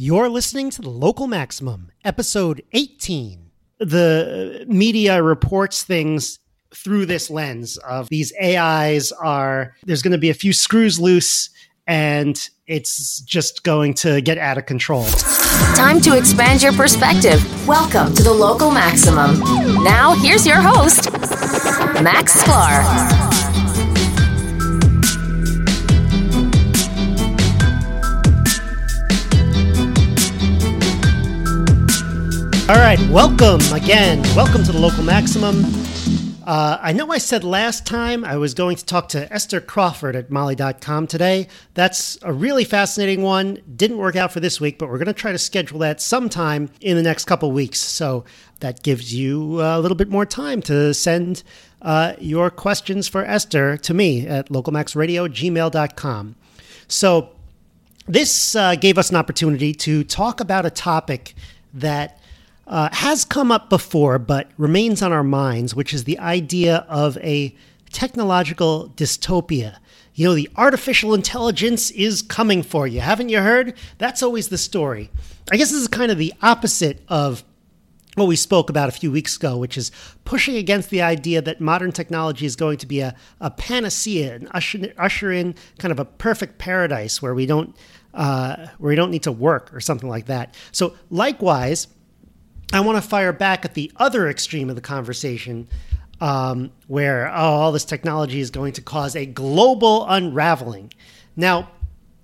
You're listening to the Local Maximum, episode 18. The uh, media reports things through this lens of these AIs are, there's going to be a few screws loose and it's just going to get out of control. Time to expand your perspective. Welcome to the Local Maximum. Now, here's your host, Max Sklar. All right, welcome again. Welcome to the Local Maximum. Uh, I know I said last time I was going to talk to Esther Crawford at Molly.com today. That's a really fascinating one. Didn't work out for this week, but we're going to try to schedule that sometime in the next couple weeks. So that gives you a little bit more time to send uh, your questions for Esther to me at localmaxradio@gmail.com. So this uh, gave us an opportunity to talk about a topic that uh, has come up before but remains on our minds, which is the idea of a technological dystopia. You know, the artificial intelligence is coming for you. Haven't you heard? That's always the story. I guess this is kind of the opposite of what we spoke about a few weeks ago, which is pushing against the idea that modern technology is going to be a, a panacea and usher, usher in kind of a perfect paradise where we don't uh, where we don't need to work or something like that. So likewise, I want to fire back at the other extreme of the conversation um, where, oh, all this technology is going to cause a global unraveling. Now,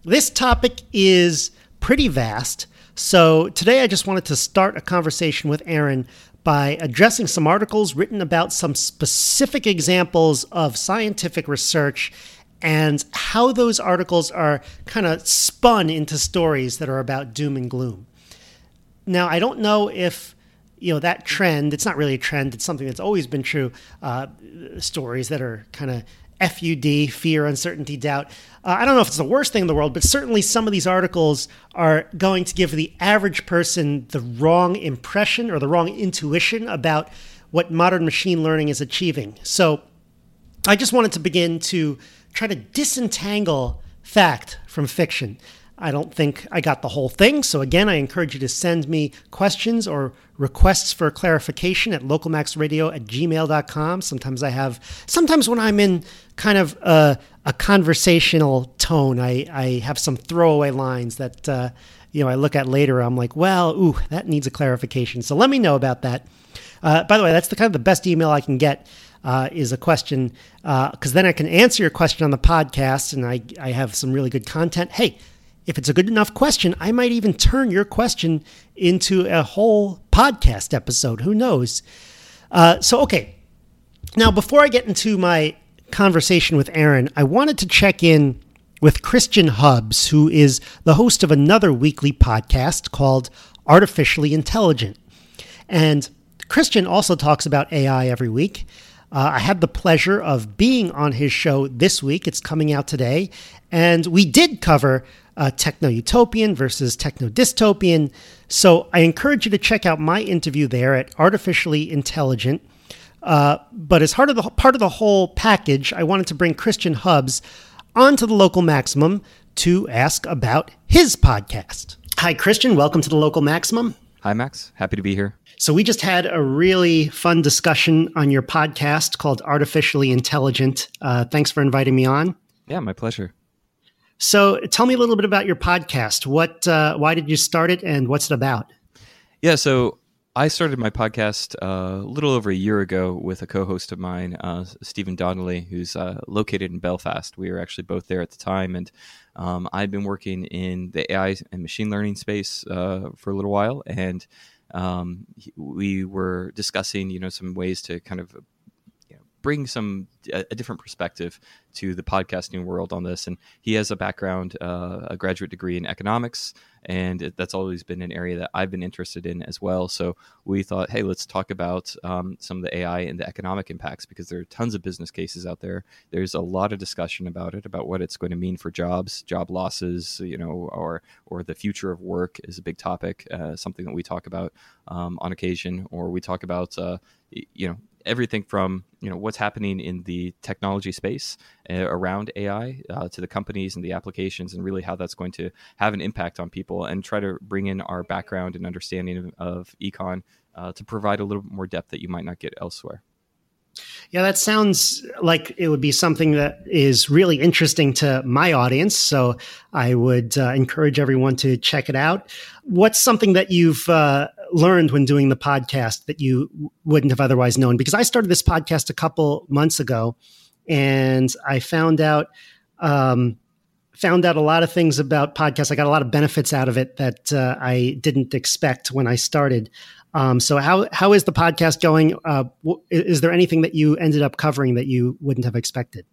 this topic is pretty vast. So today I just wanted to start a conversation with Aaron by addressing some articles written about some specific examples of scientific research and how those articles are kind of spun into stories that are about doom and gloom. Now, I don't know if you know that trend it's not really a trend it's something that's always been true uh, stories that are kind of FUD, fear, uncertainty, doubt. Uh, I don't know if it's the worst thing in the world, but certainly some of these articles are going to give the average person the wrong impression or the wrong intuition about what modern machine learning is achieving. So I just wanted to begin to try to disentangle fact from fiction. I don't think I got the whole thing. So, again, I encourage you to send me questions or requests for clarification at localmaxradio at gmail.com. Sometimes I have, sometimes when I'm in kind of a, a conversational tone, I, I have some throwaway lines that, uh, you know, I look at later. I'm like, well, ooh, that needs a clarification. So let me know about that. Uh, by the way, that's the kind of the best email I can get. Uh, is a question because uh, then I can answer your question on the podcast, and I I have some really good content. Hey, if it's a good enough question, I might even turn your question into a whole podcast episode. Who knows? Uh, so, okay. Now, before I get into my conversation with Aaron, I wanted to check in with Christian Hubbs, who is the host of another weekly podcast called Artificially Intelligent. And Christian also talks about AI every week. Uh, I had the pleasure of being on his show this week. It's coming out today. And we did cover uh, techno utopian versus techno dystopian. So I encourage you to check out my interview there at Artificially Intelligent. Uh, but as part of the part of the whole package, I wanted to bring Christian Hubbs onto the local maximum to ask about his podcast. Hi, Christian. Welcome to the local maximum. Hi, Max. Happy to be here. So we just had a really fun discussion on your podcast called Artificially Intelligent. Uh, thanks for inviting me on. Yeah, my pleasure. So, tell me a little bit about your podcast. What, uh, why did you start it, and what's it about? Yeah, so I started my podcast uh, a little over a year ago with a co-host of mine, uh, Stephen Donnelly, who's uh, located in Belfast. We were actually both there at the time, and um, I'd been working in the AI and machine learning space uh, for a little while, and um, we were discussing, you know, some ways to kind of bring some a, a, different perspective to the podcasting world on this. And he has a background, uh, a graduate degree in economics, and that's always been an area that I've been interested in as well. So we thought, hey, let's talk about um, some of the AI and the economic impacts because there are tons of business cases out there. There's a lot of discussion about it, about what it's going to mean for jobs, job losses, you know, or or the future of work is a big topic, uh, something that we talk about um, on occasion, or we talk about, uh, you know everything from you know what's happening in the technology space uh, around AI uh, to the companies and the applications, and really how that's going to have an impact on people, and try to bring in our background and understanding of, of econ uh, to provide a little bit more depth that you might not get elsewhere. Yeah, that sounds like it would be something that is really interesting to my audience. So I would uh, encourage everyone to check it out. What's something that you've uh, learned when doing the podcast that you wouldn't have otherwise known? Because I started this podcast a couple months ago, and I found out um, found out a lot of things about podcasts. I got a lot of benefits out of it that uh, I didn't expect when I started. Um, so how how is the podcast going? Uh, is there anything that you ended up covering that you wouldn't have expected?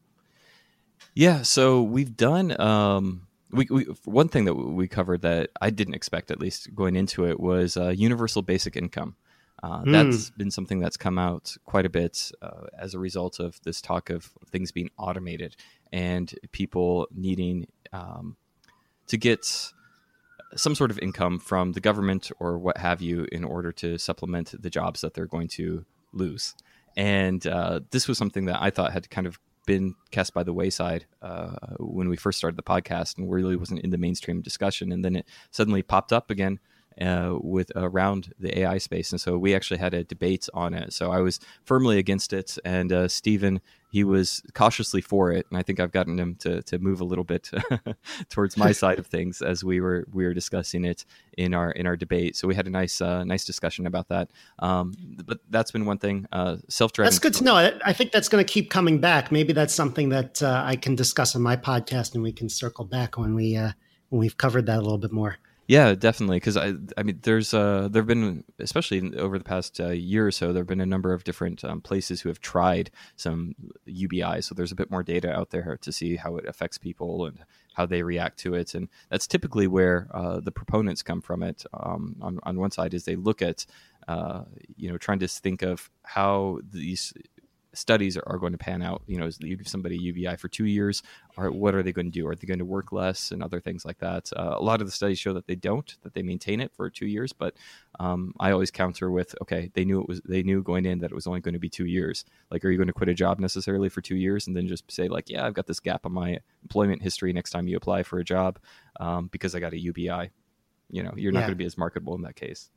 Yeah, so we've done. Um, we, we, one thing that we covered that I didn't expect, at least going into it, was uh, universal basic income. Uh, mm. That's been something that's come out quite a bit uh, as a result of this talk of things being automated and people needing um, to get some sort of income from the government or what have you in order to supplement the jobs that they're going to lose. And uh, this was something that I thought had kind of been cast by the wayside uh, when we first started the podcast and really wasn't in the mainstream discussion. And then it suddenly popped up again uh, with around the AI space, and so we actually had a debate on it. So I was firmly against it, and uh, Stephen he was cautiously for it, and I think I've gotten him to, to move a little bit towards my side of things as we were we were discussing it in our in our debate. So we had a nice uh, nice discussion about that. Um, but that's been one thing. Uh, Self driving. That's good to know. I think that's going to keep coming back. Maybe that's something that uh, I can discuss on my podcast, and we can circle back when we uh, when we've covered that a little bit more. Yeah, definitely. Because I, I mean, there's uh, there've been, especially over the past uh, year or so, there've been a number of different um, places who have tried some UBI. So there's a bit more data out there to see how it affects people and how they react to it, and that's typically where uh, the proponents come from. It um, on on one side is they look at, uh, you know, trying to think of how these studies are, are, going to pan out. You know, is you give somebody UBI for two years, or what are they going to do? Are they going to work less and other things like that? Uh, a lot of the studies show that they don't, that they maintain it for two years. But um, I always counter with, okay, they knew it was, they knew going in that it was only going to be two years. Like, are you going to quit a job necessarily for two years and then just say like, yeah, I've got this gap on my employment history next time you apply for a job um, because I got a UBI? You know, you're not yeah. going to be as marketable in that case.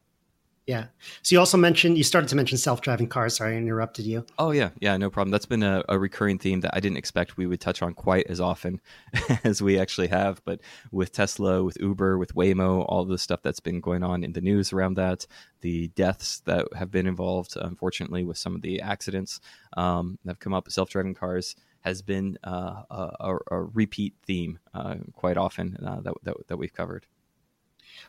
Yeah. So you also mentioned you started to mention self-driving cars. Sorry, I interrupted you. Oh yeah, yeah, no problem. That's been a, a, recurring theme that I didn't expect we would touch on quite as often as we actually have. But with Tesla, with Uber, with Waymo, all the stuff that's been going on in the news around that, the deaths that have been involved, unfortunately, with some of the accidents um, that have come up. With Self-driving cars has been uh, a, a, repeat theme uh, quite often uh, that, that that we've covered.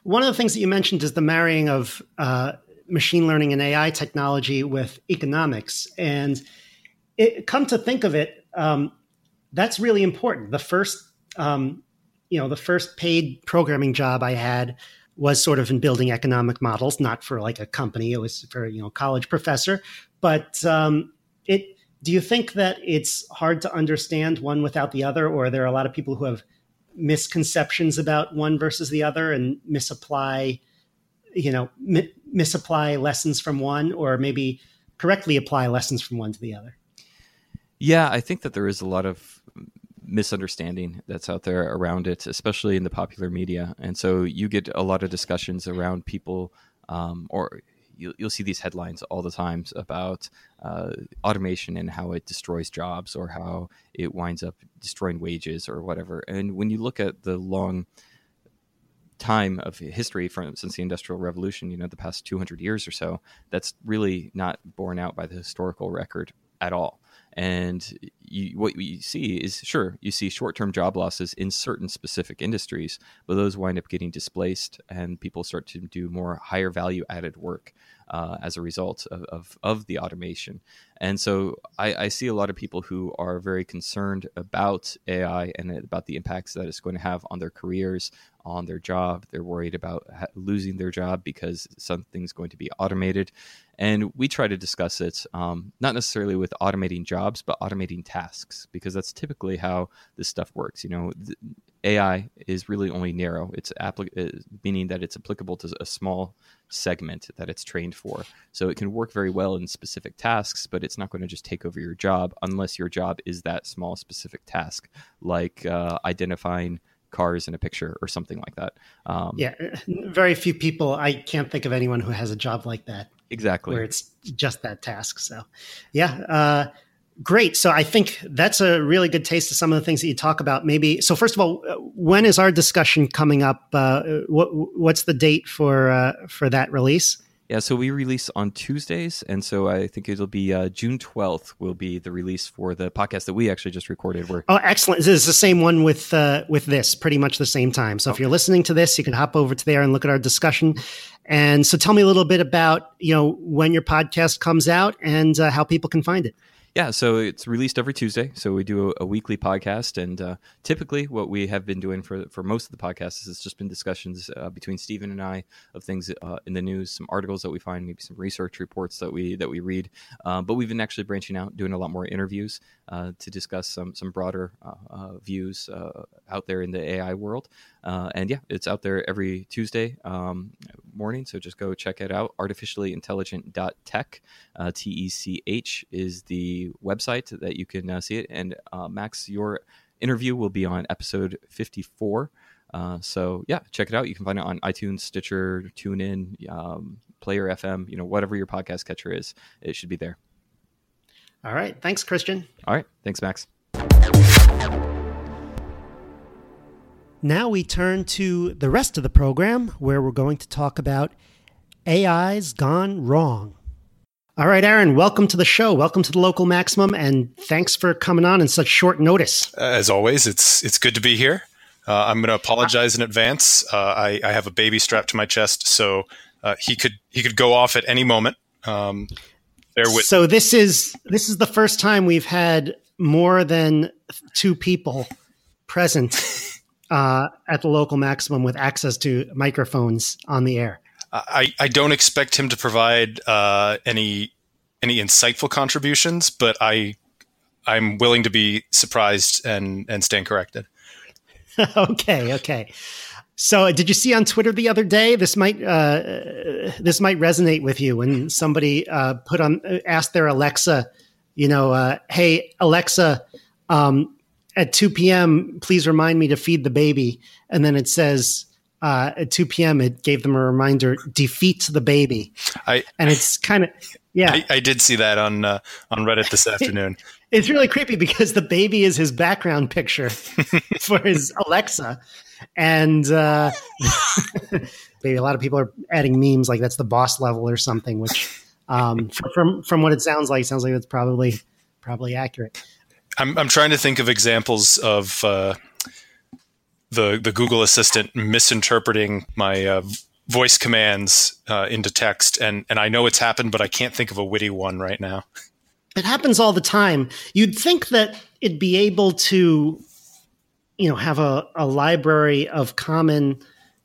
One of the things that you mentioned is the marrying of uh, machine learning and AI technology with economics. And it, come to think of it, um, that's really important. The first, um, you know, the first paid programming job I had was sort of in building economic models, not for like a company. It was for you know college professor. But um, it. Do you think that it's hard to understand one without the other, or are there a lot of people who have misconceptions about one versus the other and misapply you know mi- misapply lessons from one or maybe correctly apply lessons from one to the other? Yeah i think that there is a lot of misunderstanding that's out there around it especially in the popular media. And so you get a lot of discussions around people um, or you'll, you'll see these headlines all the times about uh, automation and how it destroys jobs or how it winds up destroying wages or whatever. And when you look at the long time of history from since the industrial revolution you know the past 200 years or so that's really not borne out by the historical record at all and you, what you see is sure, you see short term job losses in certain specific industries, but those wind up getting displaced and people start to do more higher value added work uh, as a result of, of, of, the automation. And so I, I, see a lot of people who are very concerned about AI and about the impacts that it's going to have on their careers, on their job. They're worried about losing their job because something's going to be automated. And we try to discuss it um, not necessarily with automating jobs, but automating tasks, because that's typically how this stuff works. You know, AI is really only narrow. It's applic- uh, meaning that it's applicable to a small segment that it's trained for. So it can work very well in specific tasks, but it's not going to just take over your job unless your job is that small specific task, like uh, identifying cars in a picture or something like that. Um, yeah, very few people. I can't think of anyone who has a job like that. Exactly. Where it's just that task. So, yeah. Uh, great. So I think that's a really good taste of some of the things that you talk about. Maybe so. First of all, when is our discussion coming up? Uh, what, what's the date for uh, for that release? Yeah, so we release on Tuesdays, and so I think it'll be uh, June twelfth will be the release for the podcast that we actually just recorded. Where oh, excellent! This is the same one with uh, with this, pretty much the same time. So okay. if you're listening to this, you can hop over to there and look at our discussion. And so, tell me a little bit about you know when your podcast comes out and uh, how people can find it. Yeah, so it's released every Tuesday. So we do a, a weekly podcast, and uh, typically, what we have been doing for for most of the podcasts is it's just been discussions uh, between Stephen and I of things uh, in the news, some articles that we find, maybe some research reports that we that we read. Uh, but we've been actually branching out, doing a lot more interviews uh, to discuss some some broader uh, views out there in the AI world. and yeah, it's out there every Tuesday um, morning. So just go check it out. Artificiallyintelligent.tech, T E C H is the website that you can uh, see it. And uh, Max, your interview will be on episode 54. Uh, so yeah, check it out. You can find it on iTunes, Stitcher, TuneIn, um, Player FM. You know, whatever your podcast catcher is, it should be there. All right. Thanks, Christian. All right. Thanks, Max. Now we turn to the rest of the program where we're going to talk about AI's gone wrong. All right, Aaron, welcome to the show. Welcome to the local maximum, and thanks for coming on in such short notice. As always, it's it's good to be here. Uh, I'm going to apologize in advance. Uh, I, I, have a baby strapped to my chest, so uh, he could he could go off at any moment. Um, bear with. So this is this is the first time we've had more than two people present uh, at the local maximum with access to microphones on the air. I, I don't expect him to provide uh, any any insightful contributions, but I I'm willing to be surprised and and stand corrected. okay, okay. So, did you see on Twitter the other day? This might uh, this might resonate with you when somebody uh, put on asked their Alexa, you know, uh, "Hey Alexa, um, at 2 p.m., please remind me to feed the baby," and then it says, uh, at 2 p.m. it gave them a reminder: defeat the baby. I, and it's kind of yeah. I, I, did see that on uh, on Reddit this afternoon. it's really creepy because the baby is his background picture for his Alexa, and uh, maybe a lot of people are adding memes like that's the boss level or something. Which, um, from from what it sounds like, sounds like it's probably probably accurate. I'm I'm trying to think of examples of. Uh, the the Google Assistant misinterpreting my uh, voice commands uh, into text, and and I know it's happened, but I can't think of a witty one right now. It happens all the time. You'd think that it'd be able to, you know, have a, a library of common,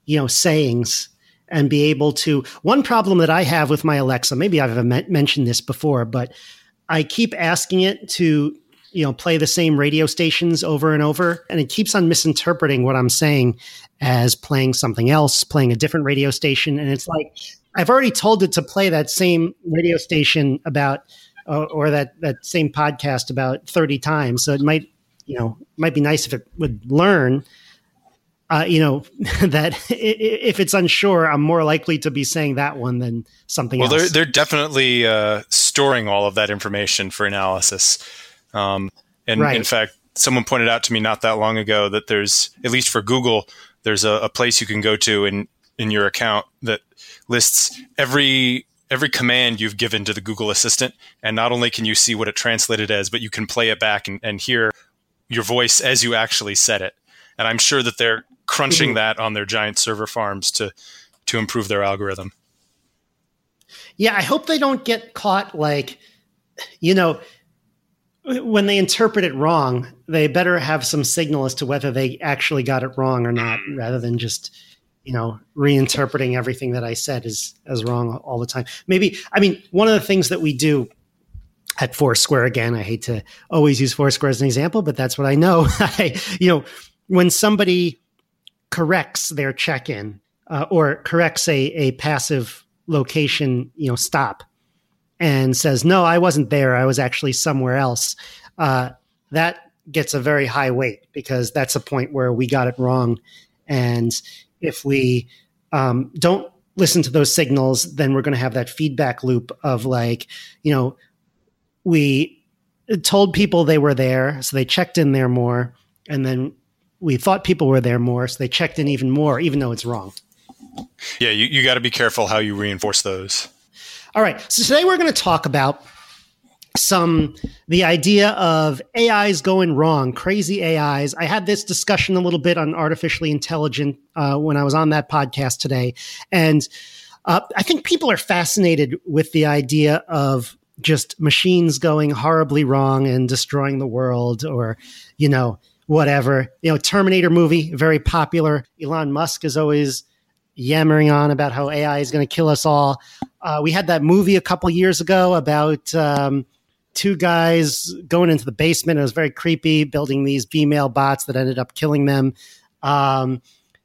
you know, sayings and be able to. One problem that I have with my Alexa, maybe I've mentioned this before, but I keep asking it to you know play the same radio stations over and over and it keeps on misinterpreting what i'm saying as playing something else playing a different radio station and it's like i've already told it to play that same radio station about uh, or that that same podcast about 30 times so it might you know might be nice if it would learn uh, you know that if it's unsure, I'm more likely to be saying that one than something well, else. Well, they're they're definitely uh, storing all of that information for analysis. Um, and right. in fact, someone pointed out to me not that long ago that there's, at least for Google, there's a, a place you can go to in, in your account that lists every every command you've given to the Google Assistant. And not only can you see what it translated as, but you can play it back and, and hear your voice as you actually said it. And I'm sure that they're crunching mm-hmm. that on their giant server farms to to improve their algorithm. Yeah, I hope they don't get caught like, you know, when they interpret it wrong, they better have some signal as to whether they actually got it wrong or not, rather than just you know reinterpreting everything that I said as as wrong all the time. Maybe I mean one of the things that we do at Foursquare again. I hate to always use Foursquare as an example, but that's what I know. I, you know, when somebody corrects their check-in uh, or corrects a, a passive location, you know, stop and says, no, I wasn't there. I was actually somewhere else. Uh, that gets a very high weight because that's a point where we got it wrong. And if we um, don't listen to those signals, then we're going to have that feedback loop of like, you know, we told people they were there, so they checked in there more, and then we thought people were there more, so they checked in even more, even though it's wrong. Yeah, you, you got to be careful how you reinforce those. All right. So today we're going to talk about some the idea of AIs going wrong, crazy AIs. I had this discussion a little bit on artificially intelligent uh, when I was on that podcast today, and uh, I think people are fascinated with the idea of just machines going horribly wrong and destroying the world, or you know whatever. You know, Terminator movie very popular. Elon Musk is always yammering on about how AI is going to kill us all. Uh, we had that movie a couple years ago about um, two guys going into the basement. It was very creepy, building these female bots that ended up killing them. Um,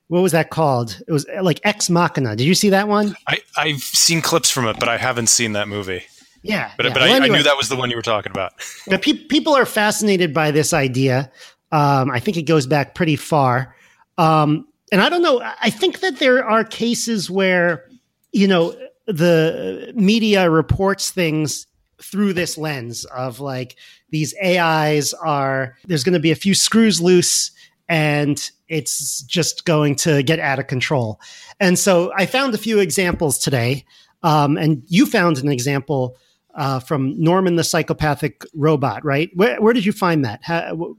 what was that called? It was like Ex Machina. Did you see that one? I, I've seen clips from it, but I haven't seen that movie. Yeah, but yeah. but well, I, anyway, I, knew that was the one you were talking about. but pe- people are fascinated by this idea. Um, I think it goes back pretty far. Um, and I don't know. I think that there are cases where, you know, the media reports things through this lens of like these AIs are, there's going to be a few screws loose and it's just going to get out of control. And so I found a few examples today. Um, and you found an example uh, from Norman the psychopathic robot, right? Where, where did you find that? How,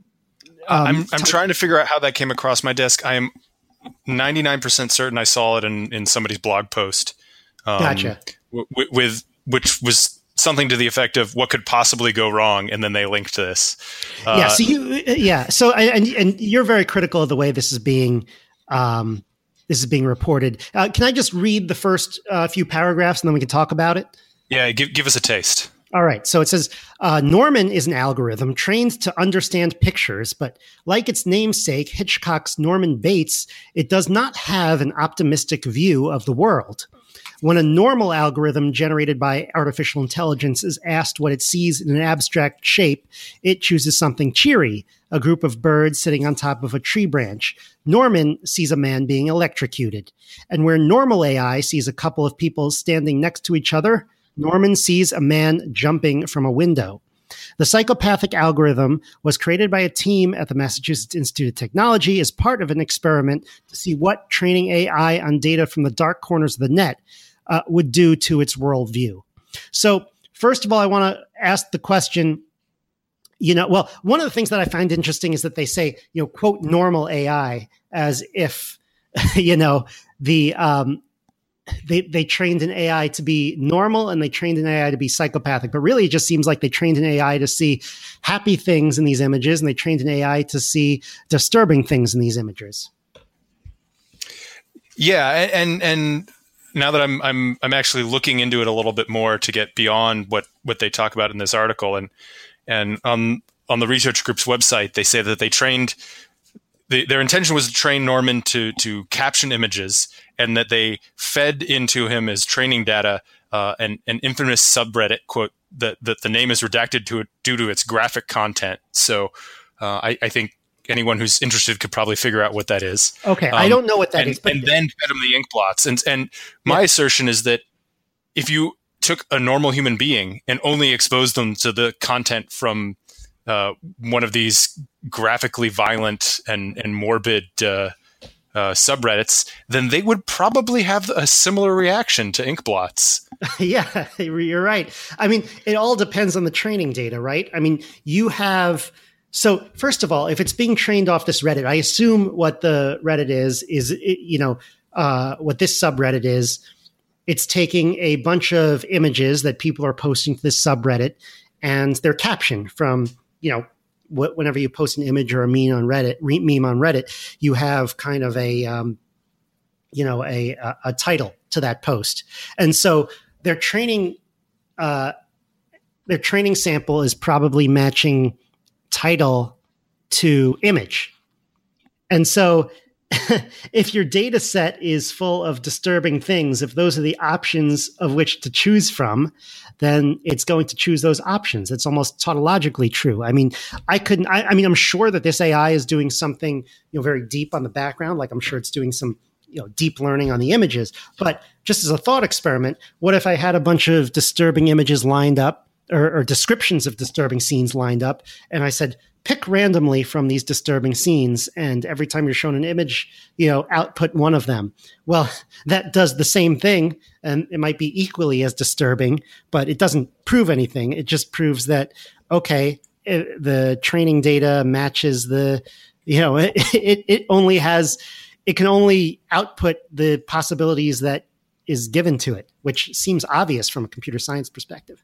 um, I'm, I'm trying to figure out how that came across my desk. I am 99% certain I saw it in, in somebody's blog post. Um, gotcha. W- with which was something to the effect of what could possibly go wrong, and then they linked to this. Uh, yeah. So you, yeah. So and and you're very critical of the way this is being. Um, this is being reported. Uh, can I just read the first uh, few paragraphs and then we can talk about it? Yeah, give, give us a taste. All right. So it says uh, Norman is an algorithm trained to understand pictures, but like its namesake, Hitchcock's Norman Bates, it does not have an optimistic view of the world. When a normal algorithm generated by artificial intelligence is asked what it sees in an abstract shape, it chooses something cheery a group of birds sitting on top of a tree branch. Norman sees a man being electrocuted. And where normal AI sees a couple of people standing next to each other, Norman sees a man jumping from a window. The psychopathic algorithm was created by a team at the Massachusetts Institute of Technology as part of an experiment to see what training AI on data from the dark corners of the net uh, would do to its worldview. So, first of all, I want to ask the question you know, well, one of the things that I find interesting is that they say, you know, quote, normal AI as if, you know, the um, they they trained an AI to be normal and they trained an AI to be psychopathic. But really, it just seems like they trained an AI to see happy things in these images, and they trained an AI to see disturbing things in these images. Yeah, and and now that I'm I'm I'm actually looking into it a little bit more to get beyond what what they talk about in this article, and and on on the research group's website, they say that they trained the, their intention was to train Norman to to caption images, and that they fed into him as training data uh, an, an infamous subreddit quote that that the name is redacted to it due to its graphic content. So uh, I, I, think anyone who's interested could probably figure out what that is. Okay, um, I don't know what that and, is, and then fed him the ink blots. And and my yeah. assertion is that if you took a normal human being and only exposed them to the content from uh, one of these graphically violent and and morbid uh, uh, subreddits, then they would probably have a similar reaction to ink blots. yeah, you're right. I mean, it all depends on the training data, right? I mean, you have. So, first of all, if it's being trained off this Reddit, I assume what the Reddit is is you know uh, what this subreddit is. It's taking a bunch of images that people are posting to this subreddit, and they're captioned from you know, whenever you post an image or a meme on Reddit, meme on Reddit, you have kind of a, um, you know, a, a, a title to that post, and so their training, uh, their training sample is probably matching title to image, and so if your data set is full of disturbing things, if those are the options of which to choose from, then it's going to choose those options. It's almost tautologically true. I mean, I couldn't, I, I, mean, I'm sure that this AI is doing something, you know, very deep on the background. Like I'm sure it's doing some, you know, deep learning on the images. But just as a thought experiment, what if I had a bunch of disturbing images lined up or, or descriptions of disturbing scenes lined up and I said, pick randomly from these disturbing scenes and every time you're shown an image you know output one of them. Well that does the same thing and it might be equally as disturbing but it doesn't prove anything. It just proves that okay it, the training data matches the you know it, it, it only has it can only output the possibilities that is given to it which seems obvious from a computer science perspective.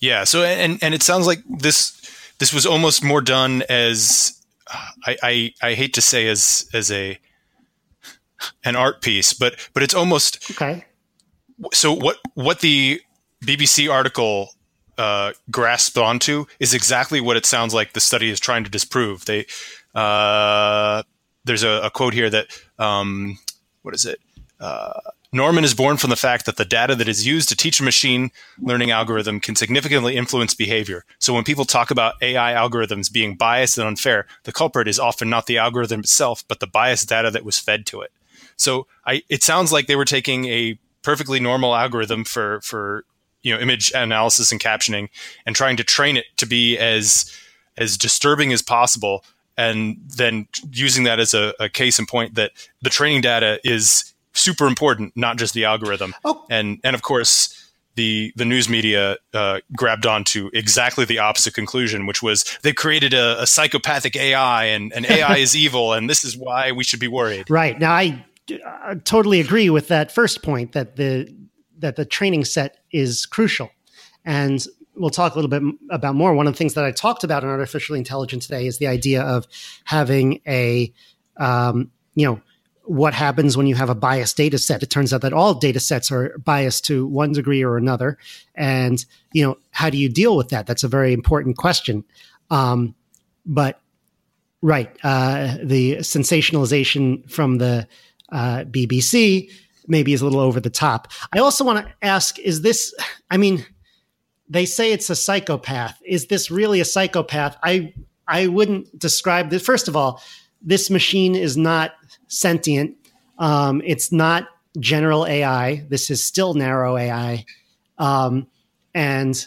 Yeah so and and it sounds like this this was almost more done as I, I, I hate to say as as a an art piece, but but it's almost okay. So what what the BBC article uh, grasped onto is exactly what it sounds like the study is trying to disprove. They uh, there's a, a, quote here that um, what is it? Uh, Norman is born from the fact that the data that is used to teach a machine learning algorithm can significantly influence behavior. So when people talk about AI algorithms being biased and unfair, the culprit is often not the algorithm itself, but the biased data that was fed to it. So I, it sounds like they were taking a perfectly normal algorithm for, for, you know, image analysis and captioning and trying to train it to be as, as disturbing as possible. And then using that as a, a case in point that the training data is super important, not just the algorithm. Oh. And and of course, the the news media uh, grabbed onto exactly the opposite conclusion, which was they created a, a psychopathic AI, and, and AI is evil, and this is why we should be worried. Right now, I uh, totally agree with that first point that the that the training set is crucial, and we'll talk a little bit about more. One of the things that I talked about in artificial intelligence today is the idea of having a um, you know what happens when you have a biased data set. It turns out that all data sets are biased to one degree or another. And, you know, how do you deal with that? That's a very important question. Um, but, right, uh, the sensationalization from the uh, BBC maybe is a little over the top. I also want to ask is this, I mean, they say it's a psychopath. Is this really a psychopath? I, I wouldn't describe this. First of all, this machine is not sentient. Um, it's not general AI. This is still narrow AI. Um, and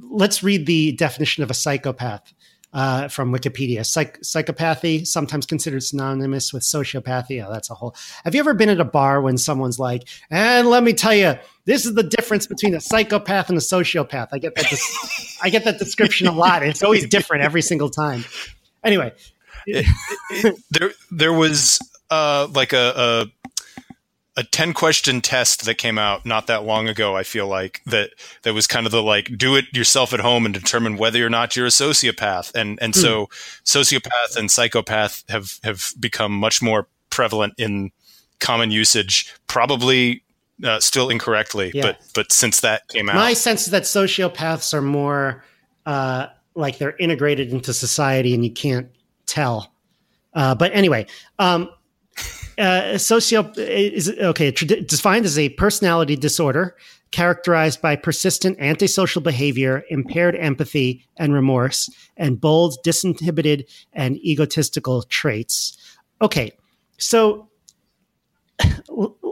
let's read the definition of a psychopath uh, from Wikipedia. Psych- psychopathy, sometimes considered synonymous with sociopathy. Oh, that's a whole. Have you ever been at a bar when someone's like, and let me tell you, this is the difference between a psychopath and a sociopath? I get that. Des- I get that description a lot. It's always different every single time. Anyway, it, it, there there was uh, like a, a a 10 question test that came out not that long ago i feel like that that was kind of the like do it yourself at home and determine whether or not you're a sociopath and and mm. so sociopath and psychopath have have become much more prevalent in common usage probably uh, still incorrectly yeah. but but since that came out my sense is that sociopaths are more uh, like they're integrated into society and you can't tell. Uh, but anyway, um, uh, socio is okay. Defined as a personality disorder characterized by persistent antisocial behavior, impaired empathy and remorse, and bold, disinhibited, and egotistical traits. Okay, so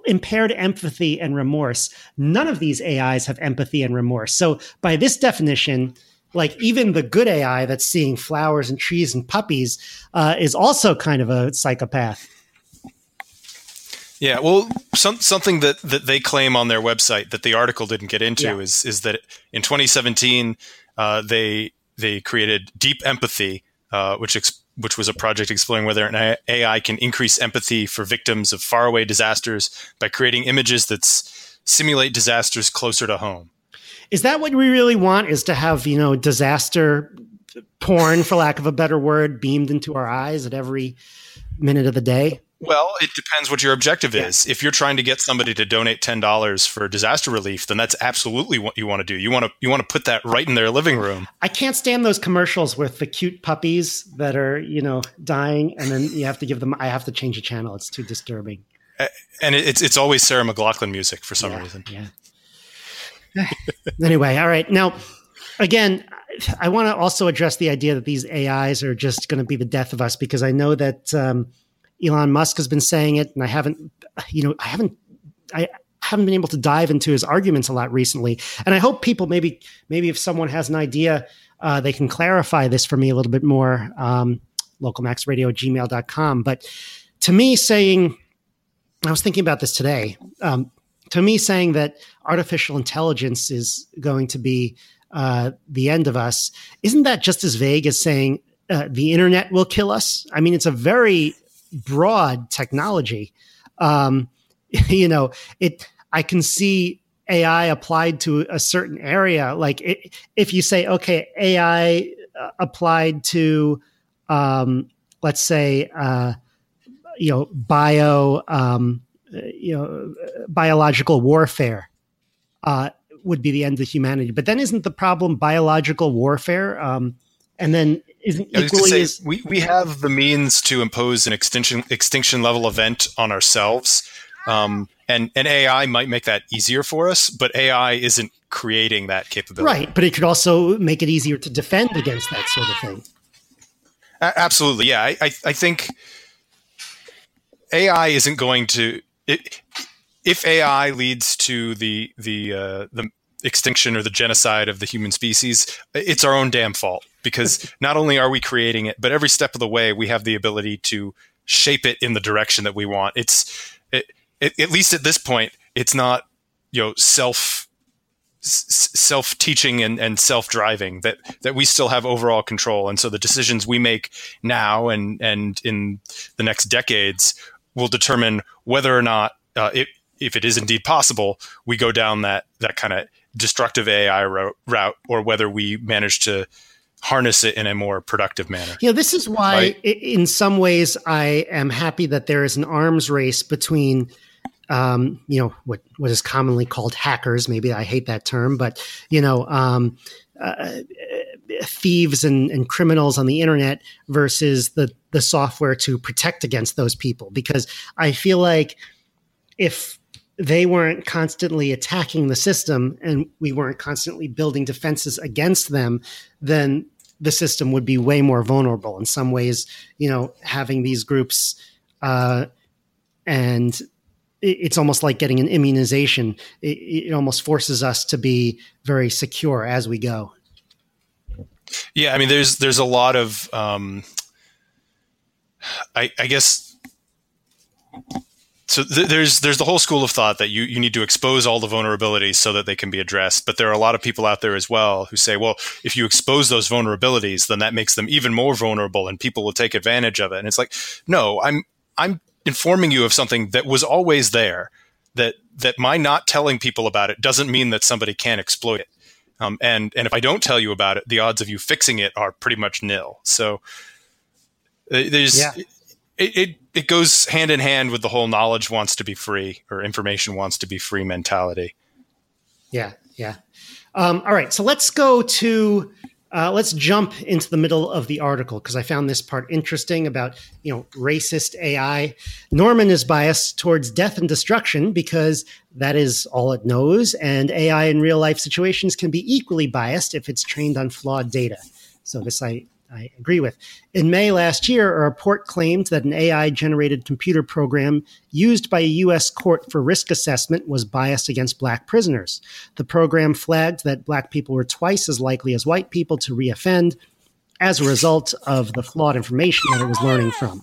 impaired empathy and remorse. None of these AIs have empathy and remorse. So, by this definition, like even the good AI that's seeing flowers and trees and puppies uh, is also kind of a psychopath. Yeah, well, some, something that, that they claim on their website that the article didn't get into yeah. is is that in 2017 uh, they they created Deep Empathy, uh, which ex- which was a project exploring whether an AI can increase empathy for victims of faraway disasters by creating images that simulate disasters closer to home. Is that what we really want? Is to have you know disaster porn, for lack of a better word, beamed into our eyes at every minute of the day? Well, it depends what your objective yeah. is. If you're trying to get somebody to donate ten dollars for disaster relief, then that's absolutely what you want to do. You want to you want to put that right in their living room. I can't stand those commercials with the cute puppies that are you know dying, and then you have to give them. I have to change the channel. It's too disturbing. And it's it's always Sarah McLachlan music for some yeah, reason. Yeah. anyway, all right. Now, again, I want to also address the idea that these AIs are just going to be the death of us because I know that. Um, Elon Musk has been saying it, and I haven't, you know, I haven't, I haven't been able to dive into his arguments a lot recently. And I hope people maybe, maybe if someone has an idea, uh, they can clarify this for me a little bit more. Um. But to me, saying, I was thinking about this today. Um, to me, saying that artificial intelligence is going to be uh, the end of us, isn't that just as vague as saying uh, the internet will kill us? I mean, it's a very broad technology. Um, you know, it. I can see AI applied to a certain area. Like it, if you say, okay, AI uh, applied to, um, let's say, uh, you know, bio, um, you know, biological warfare uh, would be the end of humanity. But then, isn't the problem biological warfare? Um, and then isn't equally say, as we, we have the means to impose an extinction extinction level event on ourselves. Um, and, and AI might make that easier for us, but AI isn't creating that capability. Right, but it could also make it easier to defend against that sort of thing. A- absolutely, yeah. I, I, I think AI isn't going to. It, if AI leads to the the uh, the extinction or the genocide of the human species, it's our own damn fault because not only are we creating it, but every step of the way we have the ability to shape it in the direction that we want. It's it, it, at least at this point, it's not you know self self teaching and, and self driving that that we still have overall control. And so the decisions we make now and and in the next decades will determine whether or not uh, it, if it is indeed possible, we go down that that kind of destructive AI route, route, or whether we manage to harness it in a more productive manner. You know, this is why, right? in some ways, I am happy that there is an arms race between, um, you know, what what is commonly called hackers. Maybe I hate that term, but you know, um, uh, thieves and, and criminals on the internet versus the the software to protect against those people. Because I feel like if they weren't constantly attacking the system and we weren't constantly building defenses against them, then the system would be way more vulnerable. In some ways, you know, having these groups uh, and it's almost like getting an immunization. It, it, almost forces us to be very secure as we go. Yeah, I mean, there's there's a lot of, um, I, I guess so th- there's there's the whole school of thought that you you need to expose all the vulnerabilities so that they can be addressed. But there are a lot of people out there as well who say, well, if you expose those vulnerabilities, then that makes them even more vulnerable, and people will take advantage of it. And it's like, no, I'm I'm informing you of something that was always there. That that my not telling people about it doesn't mean that somebody can't exploit it. Um, and and if I don't tell you about it, the odds of you fixing it are pretty much nil. So uh, there's yeah it, it, it goes hand in hand with the whole knowledge wants to be free or information wants to be free mentality. Yeah, yeah. Um, all right, so let's go to uh, let's jump into the middle of the article because I found this part interesting about you know racist AI. Norman is biased towards death and destruction because that is all it knows, and AI in real life situations can be equally biased if it's trained on flawed data. So this I I agree with. In May last year, a report claimed that an AI generated computer program used by a U.S. court for risk assessment was biased against black prisoners. The program flagged that black people were twice as likely as white people to reoffend as a result of the flawed information that it was learning from.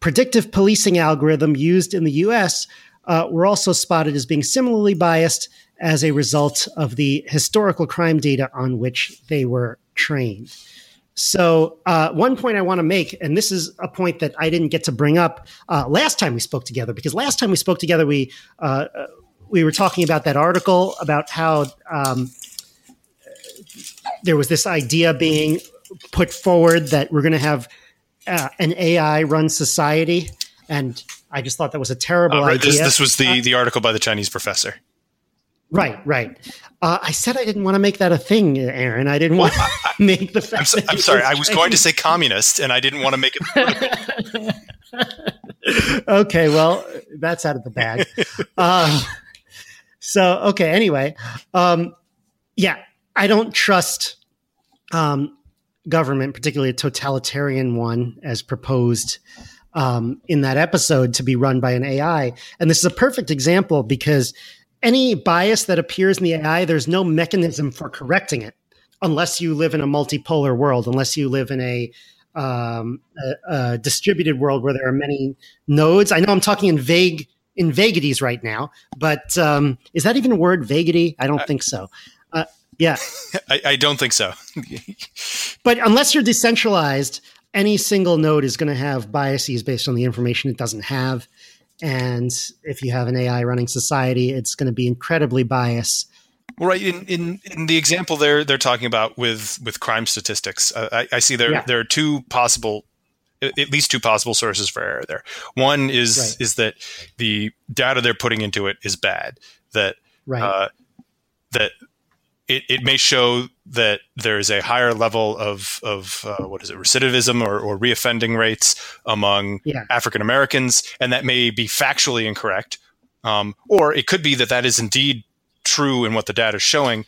Predictive policing algorithm used in the U.S. Uh, were also spotted as being similarly biased as a result of the historical crime data on which they were trained. So, uh, one point I want to make, and this is a point that I didn't get to bring up uh, last time we spoke together, because last time we spoke together, we uh, we were talking about that article about how um, there was this idea being put forward that we're going to have uh, an AI run society, and I just thought that was a terrible uh, right. idea. This, this was the uh, the article by the Chinese professor. Right, right. Uh, I said I didn't want to make that a thing, Aaron. I didn't want to make the fact. I'm, so, I'm sorry. I was Chinese. going to say communist, and I didn't want to make it. okay, well, that's out of the bag. um, so, okay. Anyway, um, yeah, I don't trust um, government, particularly a totalitarian one, as proposed um, in that episode, to be run by an AI. And this is a perfect example because any bias that appears in the AI, there's no mechanism for correcting it unless you live in a multipolar world, unless you live in a, um, a, a distributed world where there are many nodes. I know I'm talking in vague in vagities right now, but um, is that even a word, vagity? I don't uh, think so. Uh, yeah, I, I, don't think so. but unless you're decentralized, any single node is going to have biases based on the information it doesn't have. And if you have an AI running society, it's going to be incredibly biased. Well, right. In, in, in the example they're they're talking about with with crime statistics, uh, I, I, see there yeah. there are two possible, at least two possible sources for error there. One is right. is that the data they're putting into it is bad. That right. uh, that it, it may show that there is a higher level of, of uh, what is it, recidivism or, or reoffending rates among yeah. African Americans, and that may be factually incorrect. Um, or it could be that that is indeed true in what the data is showing,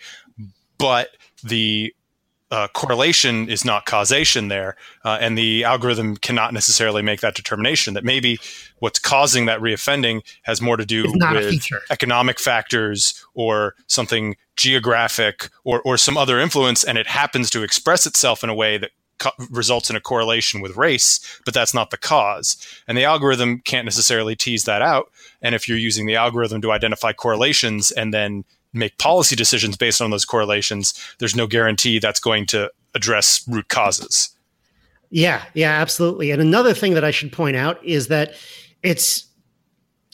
but the uh, correlation is not causation there, uh, and the algorithm cannot necessarily make that determination. That maybe what's causing that reoffending has more to do with economic factors or something geographic or, or some other influence, and it happens to express itself in a way that co- results in a correlation with race, but that's not the cause. And the algorithm can't necessarily tease that out. And if you're using the algorithm to identify correlations and then make policy decisions based on those correlations, there's no guarantee that's going to address root causes. Yeah, yeah, absolutely. And another thing that I should point out is that it's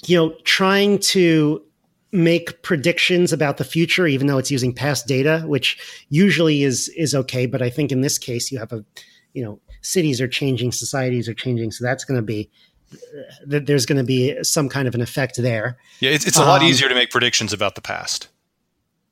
you know trying to make predictions about the future even though it's using past data which usually is is okay but i think in this case you have a you know cities are changing societies are changing so that's going to be that there's going to be some kind of an effect there yeah it's, it's a lot um, easier to make predictions about the past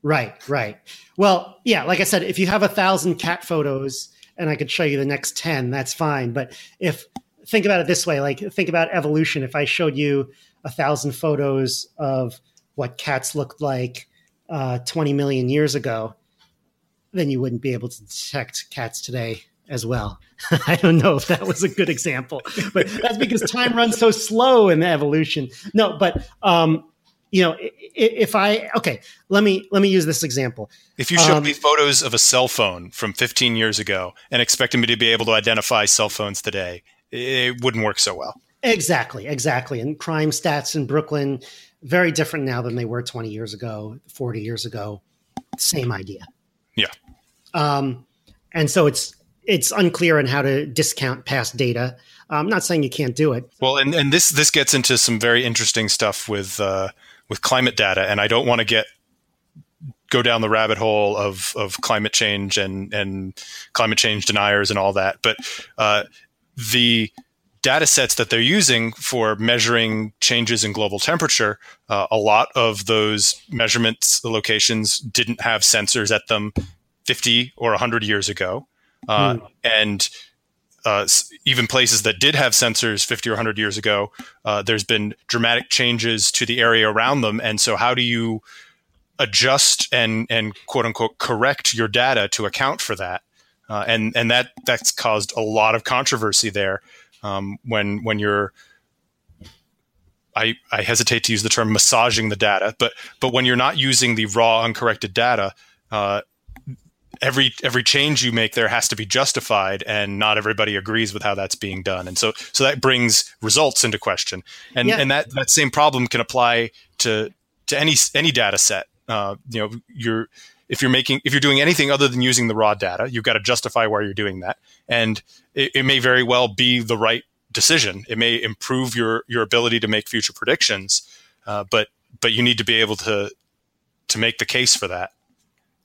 Right, right. Well, yeah, like I said, if you have a thousand cat photos and I could show you the next 10, that's fine. But if, think about it this way, like think about evolution. If I showed you a thousand photos of what cats looked like uh, 20 million years ago, then you wouldn't be able to detect cats today as well. I don't know if that was a good example, but that's because time runs so slow in evolution. No, but um, you know if i okay let me let me use this example if you showed um, me photos of a cell phone from 15 years ago and expected me to be able to identify cell phones today it wouldn't work so well. Exactly exactly. And crime stats in brooklyn very different now than they were 20 years ago 40 years ago. Same idea. Yeah. Um, and so it's it's unclear on how to discount past data. I'm not saying you can't do it. Well and, and this this gets into some very interesting stuff with uh, with climate data, and I don't want to get go down the rabbit hole of of climate change and and climate change deniers and all that. But uh, the data sets that they're using for measuring changes in global temperature, uh, a lot of those measurements the locations didn't have sensors at them 50 or 100 years ago. Uh, hmm. And uh, even places that did have sensors 50 or 100 years ago, uh, there's been dramatic changes to the area around them. And so, how do you adjust and and quote unquote correct your data to account for that? Uh, and and that that's caused a lot of controversy there. Um, when when you're I, I hesitate to use the term massaging the data, but but when you're not using the raw uncorrected data, uh, every every change you make there has to be justified and not everybody agrees with how that's being done. And so so that brings results into question. And yeah. and that that same problem can apply to to any any data set. Uh, you know you're if you're making if you're doing anything other than using the raw data you've got to justify why you're doing that and it, it may very well be the right decision it may improve your your ability to make future predictions uh, but but you need to be able to to make the case for that.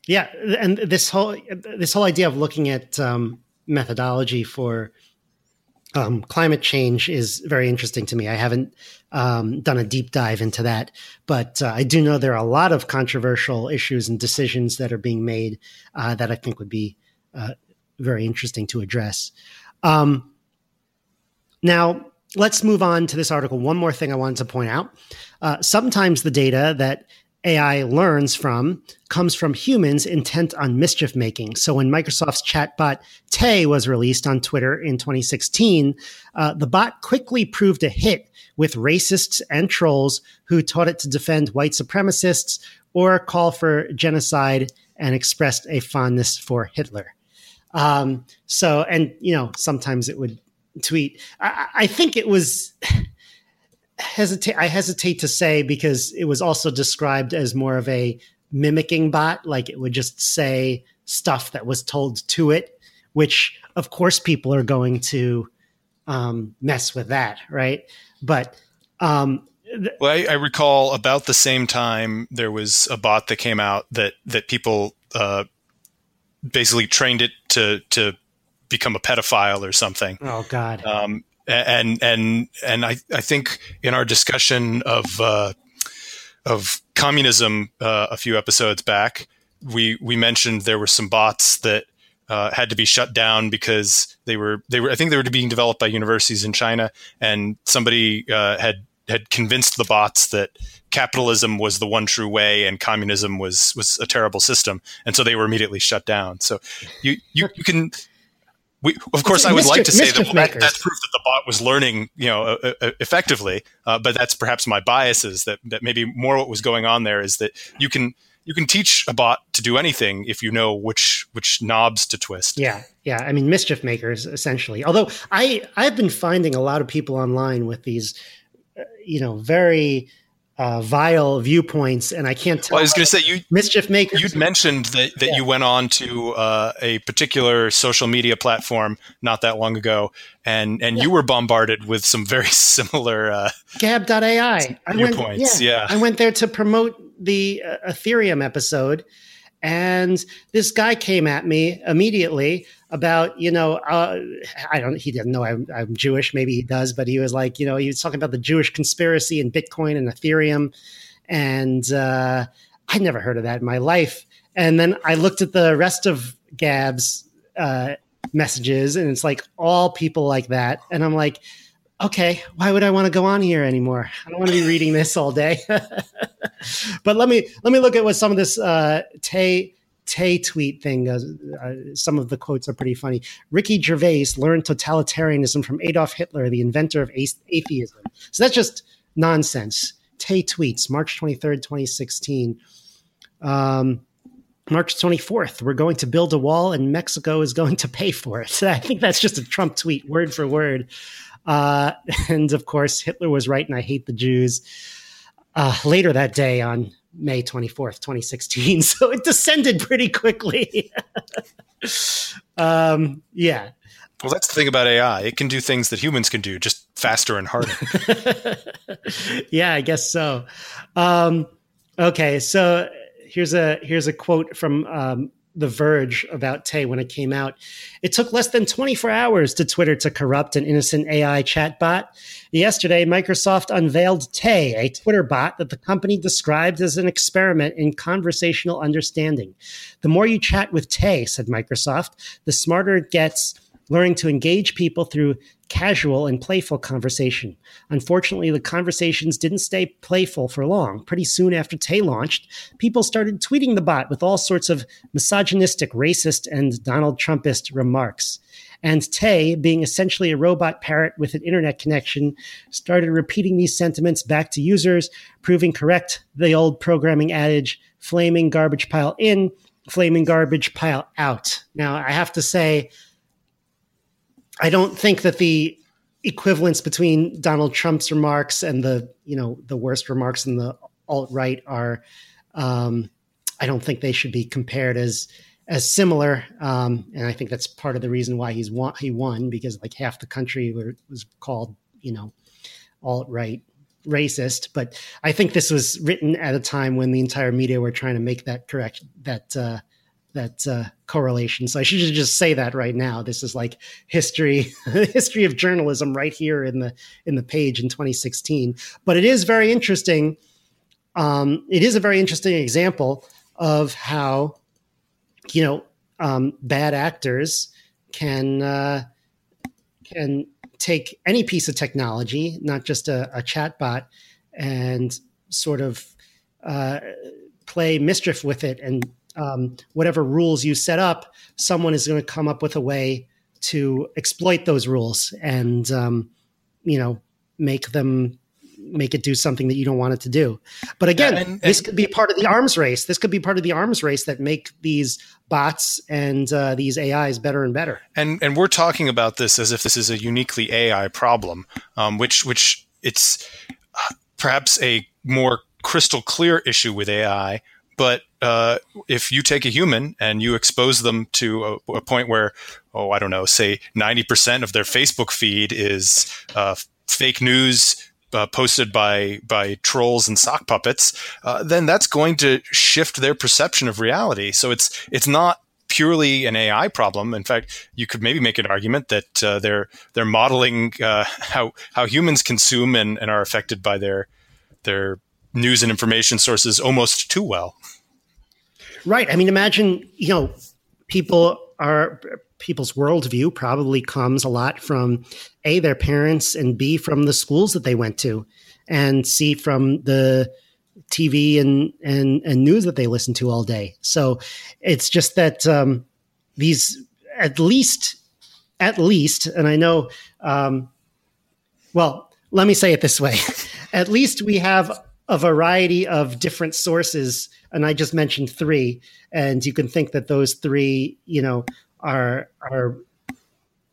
Yeah, and this whole this whole idea of looking at um, methodology for um, climate change is very interesting to me. I haven't um, done a deep dive into that, but uh, I do know there are a lot of controversial issues and decisions that are being made uh, that I think would be uh, very interesting to address. Um, now, let's move on to this article. One more thing I wanted to point out. Uh, sometimes the data that AI learns from comes from humans intent on mischief making. So when Microsoft's chatbot Tay was released on Twitter in 2016, uh, the bot quickly proved a hit with racists and trolls who taught it to defend white supremacists or call for genocide and expressed a fondness for Hitler. Um, so, and you know, sometimes it would tweet. I, I think it was hesitate. I hesitate to say because it was also described as more of a mimicking bot, like it would just say stuff that was told to it, which of course people are going to um, mess with that, right? But um, th- well, I, I, recall about the same time there was a bot that came out that that people uh, basically trained it to to become a pedophile or something. Oh God! Um, and and and I, I think in our discussion of uh, of communism uh, a few episodes back, we we mentioned there were some bots that uh, had to be shut down because they were they were I think they were being developed by universities in China, and somebody uh, had had convinced the bots that capitalism was the one true way and communism was was a terrible system, and so they were immediately shut down. So you you, you can we, of course, I would mischief, like to say that, that, that's proof that the bot was learning, you know, uh, uh, effectively. Uh, but that's perhaps my biases that that maybe more what was going on there is that you can you can teach a bot to do anything if you know which which knobs to twist. Yeah, yeah. I mean, mischief makers essentially. Although I I've been finding a lot of people online with these, uh, you know, very uh, vile viewpoints, and I can't tell. Well, I was going to say you mischief makers. You'd mentioned that, that yeah. you went on to uh, a particular social media platform not that long ago, and and yeah. you were bombarded with some very similar uh, Gab.ai. Viewpoints, yeah, yeah. I went there to promote the uh, Ethereum episode, and this guy came at me immediately about you know uh, I don't he didn't know I'm, I'm, Jewish. Maybe he does but he was like you know he was talking about the Jewish conspiracy and Bitcoin and Ethereum. And uh, I'd never heard of that in my life. And then I looked at the rest of Gab's uh, messages and it's like all people like that. And I'm like okay why would I want to go on here anymore I don't want to be reading this all day but let me let me look at what some of this uh, Tay Tay tweet thing. Uh, uh, some of the quotes are pretty funny. Ricky Gervais learned totalitarianism from Adolf Hitler, the inventor of atheism. So that's just nonsense. Tay tweets, March 23rd, 2016. Um, March 24th, we're going to build a wall and Mexico is going to pay for it. I think that's just a Trump tweet, word for word. Uh, and of course, Hitler was right and I hate the Jews. Uh, later that day on May 24th, 2016. So it descended pretty quickly. um, yeah. Well, that's the thing about AI. It can do things that humans can do, just faster and harder. yeah, I guess so. Um, okay, so here's a here's a quote from um, the Verge about Tay when it came out. It took less than 24 hours to Twitter to corrupt an innocent AI chatbot. Yesterday, Microsoft unveiled Tay, a Twitter bot that the company described as an experiment in conversational understanding. The more you chat with Tay, said Microsoft, the smarter it gets learning to engage people through casual and playful conversation. Unfortunately, the conversations didn't stay playful for long. Pretty soon after Tay launched, people started tweeting the bot with all sorts of misogynistic, racist, and Donald Trumpist remarks. And Tay, being essentially a robot parrot with an internet connection, started repeating these sentiments back to users, proving correct the old programming adage flaming garbage pile in, flaming garbage pile out. Now, I have to say, I don't think that the equivalence between Donald Trump's remarks and the you know the worst remarks in the alt right are. Um, I don't think they should be compared as as similar, um, and I think that's part of the reason why he's won. He won because like half the country were, was called you know alt right racist, but I think this was written at a time when the entire media were trying to make that correct that uh, that uh, correlation. So I should just say that right now. This is like history history of journalism right here in the in the page in 2016. But it is very interesting. Um, it is a very interesting example of how you know um, bad actors can uh, can take any piece of technology, not just a, a chatbot, and sort of uh, play mischief with it. And um, whatever rules you set up, someone is going to come up with a way to exploit those rules and um, you know make them make it do something that you don't want it to do. But again, and, and, this could be part of the arms race. This could be part of the arms race that make these bots and uh, these AIs better and better. And and we're talking about this as if this is a uniquely AI problem, um, which which it's uh, perhaps a more crystal clear issue with AI. But uh, if you take a human and you expose them to a, a point where, oh, I don't know, say 90% of their Facebook feed is uh, fake news uh, posted by by trolls and sock puppets, uh, then that's going to shift their perception of reality. So it's it's not purely an AI problem. In fact, you could maybe make an argument that uh, they're they're modeling uh, how how humans consume and, and are affected by their their news and information sources almost too well. Right. I mean, imagine you know people are people's worldview probably comes a lot from a their parents and b from the schools that they went to and c from the tv and and, and news that they listen to all day so it's just that um, these at least at least and i know um, well let me say it this way at least we have a variety of different sources and i just mentioned three and you can think that those three you know are are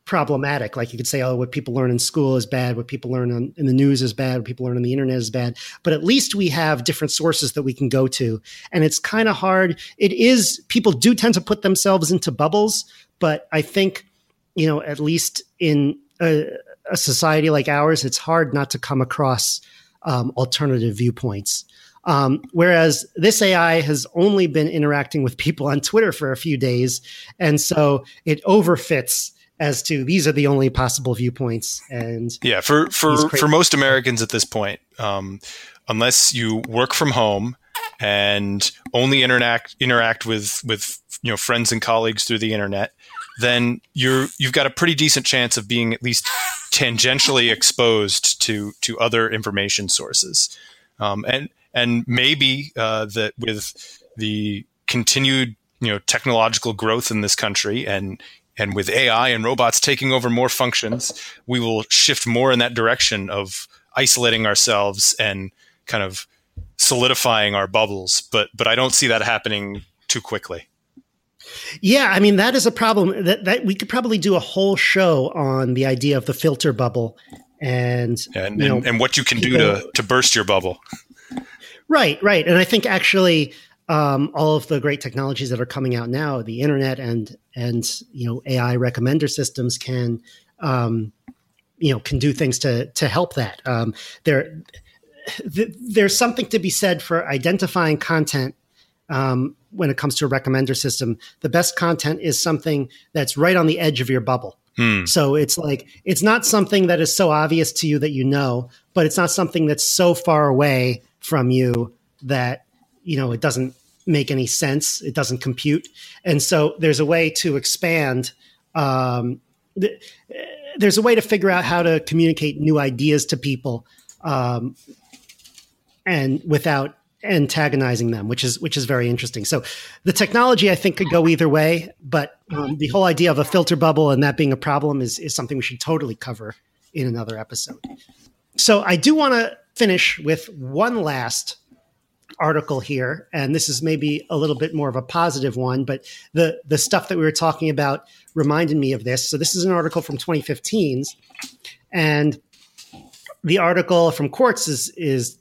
problematic. Like you could say, oh, what people learn in school is bad, what people learn on, in the news is bad, what people learn on the internet is bad. But at least we have different sources that we can go to. And it's kind of hard. It is, people do tend to put themselves into bubbles, but I think, you know, at least in a, a society like ours, it's hard not to come across um, alternative viewpoints. Um, whereas this AI has only been interacting with people on Twitter for a few days. And so it overfits as to these are the only possible viewpoints. And yeah, for, for, for most Americans at this point, um, unless you work from home and only interact, interact with, with, you know, friends and colleagues through the internet, then you're, you've got a pretty decent chance of being at least tangentially exposed to, to other information sources. Um, and and maybe uh, that with the continued you know technological growth in this country and and with AI and robots taking over more functions, we will shift more in that direction of isolating ourselves and kind of solidifying our bubbles. But but I don't see that happening too quickly. Yeah, I mean that is a problem. That that we could probably do a whole show on the idea of the filter bubble and and, and, and, what you can people, do to to burst your bubble. Right, right. And I think actually um, all of the great technologies that are coming out now, the internet and and you know AI recommender systems can um, you know can do things to to help that. Um, there, th- there's something to be said for identifying content um, when it comes to a recommender system. The best content is something that's right on the edge of your bubble. Hmm. So it's like it's not something that is so obvious to you that you know, but it's not something that's so far away from you that you know it doesn't make any sense it doesn't compute and so there's a way to expand um, th- there's a way to figure out how to communicate new ideas to people um, and without antagonizing them which is which is very interesting so the technology i think could go either way but um, the whole idea of a filter bubble and that being a problem is is something we should totally cover in another episode so i do want to finish with one last article here, and this is maybe a little bit more of a positive one, but the the stuff that we were talking about reminded me of this. So this is an article from 2015, and the article from Quartz is is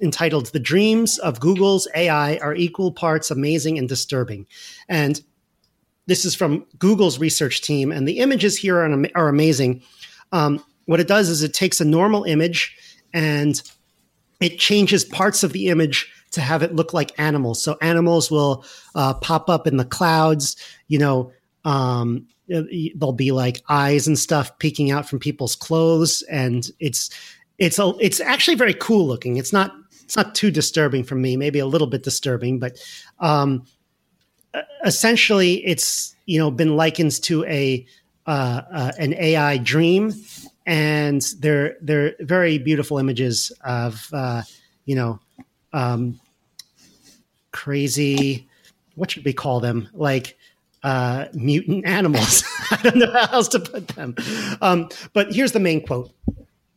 entitled "The Dreams of Google's AI Are Equal Parts Amazing and Disturbing," and this is from Google's research team, and the images here are, are amazing. Um, what it does is it takes a normal image and it changes parts of the image to have it look like animals. So animals will uh, pop up in the clouds. You know, um, there'll be like eyes and stuff peeking out from people's clothes, and it's it's a, it's actually very cool looking. It's not it's not too disturbing for me. Maybe a little bit disturbing, but um, essentially, it's you know been likened to a uh, uh, an AI dream, and they're they're very beautiful images of uh, you know um, crazy. What should we call them? Like uh, mutant animals. I don't know how else to put them. Um, but here's the main quote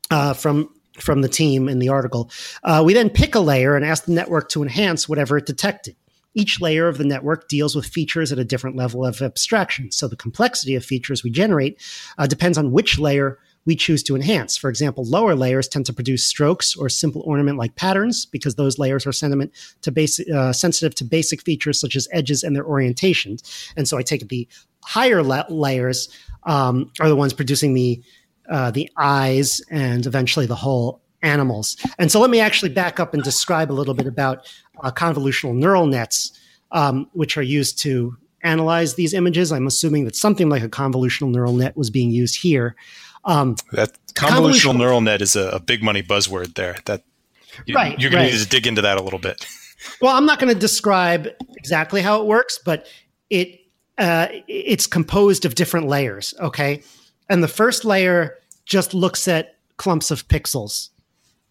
uh, from from the team in the article. Uh, we then pick a layer and ask the network to enhance whatever it detected. Each layer of the network deals with features at a different level of abstraction. So the complexity of features we generate uh, depends on which layer we choose to enhance. For example, lower layers tend to produce strokes or simple ornament like patterns because those layers are sentiment to basic, uh, sensitive to basic features such as edges and their orientations. And so I take the higher la- layers um, are the ones producing the uh, the eyes and eventually the whole animals. And so let me actually back up and describe a little bit about uh, convolutional neural nets, um, which are used to analyze these images. I'm assuming that something like a convolutional neural net was being used here. Um, that convolutional, convolutional, neural net is a, a, big money buzzword there. That you, right, you're going right. to need to dig into that a little bit. Well, I'm not going to describe exactly how it works, but it uh, it's composed of different layers. Okay, and the first layer just looks at clumps of pixels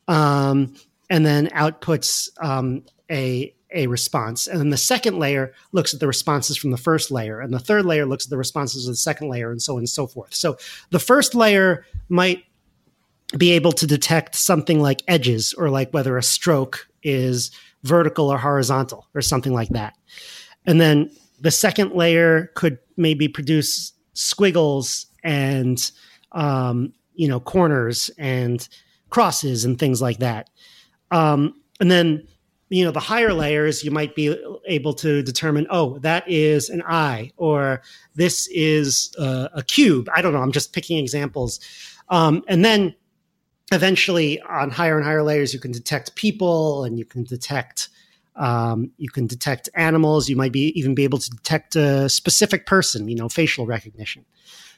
um, and then outputs um, a a response. And then the second layer looks at the responses from the first layer, and the third layer looks at the responses of the second layer, and so on and so forth. So the first layer might be able to detect something like edges or like whether a stroke is vertical or horizontal or something like that. And then the second layer could maybe produce squiggles and um, you know corners and crosses and things like that. Um, and then you know the higher layers you might be able to determine oh that is an eye or this is uh, a cube. I don't know. I'm just picking examples. Um, and then eventually on higher and higher layers you can detect people and you can detect um, you can detect animals. You might be even be able to detect a specific person you know facial recognition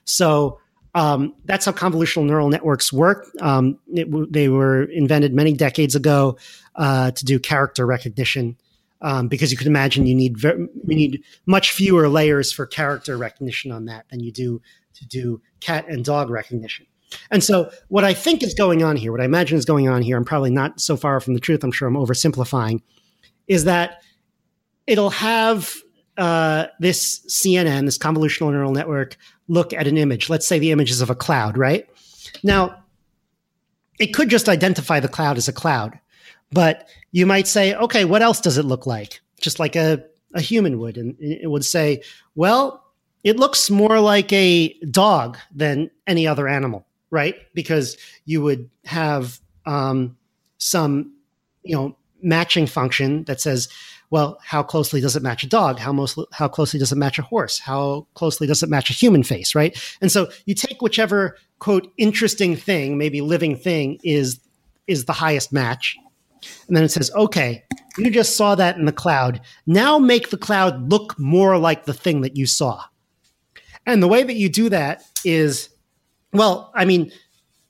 so um, that's how convolutional neural networks work. Um, they were invented many decades ago uh, to do character recognition, um, because you can imagine you need ver- you need much fewer layers for character recognition on that than you do to do cat and dog recognition. And so, what I think is going on here, what I imagine is going on here, I'm probably not so far from the truth. I'm sure I'm oversimplifying. Is that it'll have uh, this CNN, this convolutional neural network, look at an image. Let's say the image is of a cloud, right? Now, it could just identify the cloud as a cloud, but you might say, okay, what else does it look like? Just like a, a human would. And it would say, well, it looks more like a dog than any other animal, right? Because you would have um, some, you know, matching function that says, well, how closely does it match a dog? How most how closely does it match a horse? How closely does it match a human face, right? And so you take whichever quote interesting thing, maybe living thing is is the highest match. And then it says, "Okay, you just saw that in the cloud. Now make the cloud look more like the thing that you saw." And the way that you do that is well, I mean,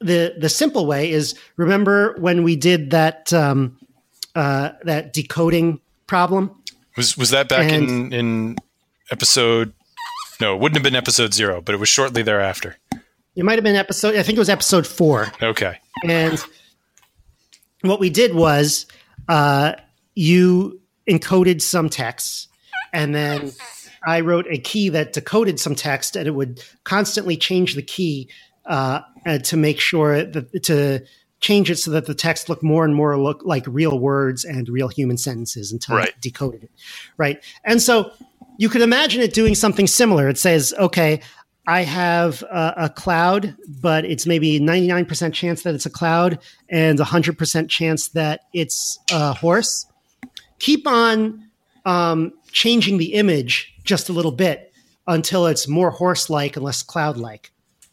the the simple way is remember when we did that um, uh, that decoding problem. Was was that back and, in in episode? No, it wouldn't have been episode zero, but it was shortly thereafter. It might have been episode. I think it was episode four. Okay. And what we did was, uh, you encoded some text, and then I wrote a key that decoded some text, and it would constantly change the key uh, to make sure that to change it so that the text looked more and more look like real words and real human sentences until right. it decoded it. Right. And so you could imagine it doing something similar. It says, okay, I have a, a cloud, but it's maybe 99% chance that it's a cloud and 100% chance that it's a horse. Keep on um, changing the image just a little bit until it's more horse like and less cloud like.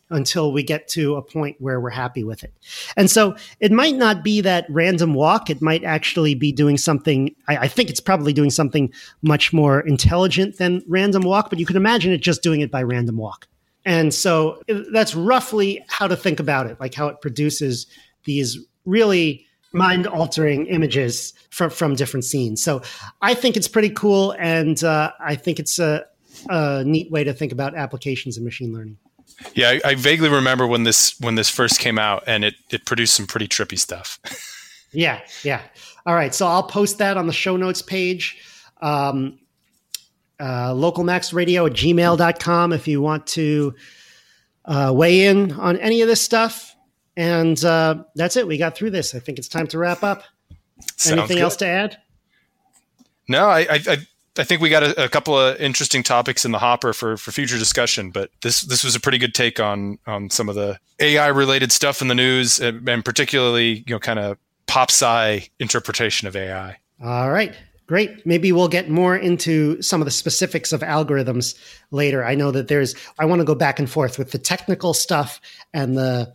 Until we get to a point where we're happy with it. And so it might not be that random walk. It might actually be doing something. I, I, think it's probably doing something much more intelligent than random walk, but you can imagine it just doing it by random walk. And so that's roughly how to think about it, like how it produces these really mind altering images from, from different scenes. So I think it's pretty cool. And uh, I think it's a, a neat way to think about applications of machine learning. Yeah, I, I, vaguely remember when this when this first came out, and it it produced some pretty trippy stuff. yeah, yeah. All right, so I'll post that on the show notes page. Um, uh, localmaxradio at gmail.com if you want to uh, weigh in on any of this stuff. And uh, that's it. We got through this. I think it's time to wrap up. Sounds Anything good. else to add? No, I, I, I think we got a, a, couple of interesting topics in the hopper for, for future discussion, but this this was a pretty good take on on some of the AI related stuff in the news, and, and particularly you know kind of pop sci interpretation of AI. All right, great. Maybe we'll get more into some of the specifics of algorithms later. I know that there's I want to go back and forth with the technical stuff and the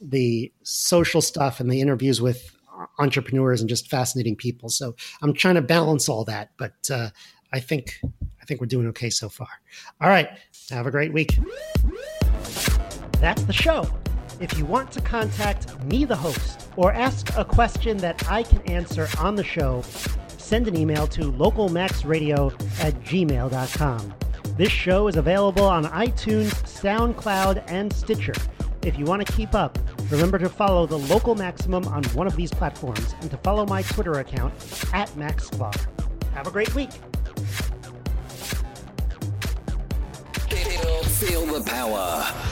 the social stuff and the interviews with entrepreneurs and just fascinating people. So I'm trying to balance all that, but uh, I think I think we're doing okay so far. All right, have a great week. That's the show. If you want to contact me, the host, or ask a question that I can answer on the show, send an email to localmaxradio at gmail.com. This show is available on iTunes, SoundCloud, and Stitcher. If you want to keep up, remember to follow the local maximum on one of these platforms and to follow my Twitter account at MaxSklar. Have a great week. Feel the power.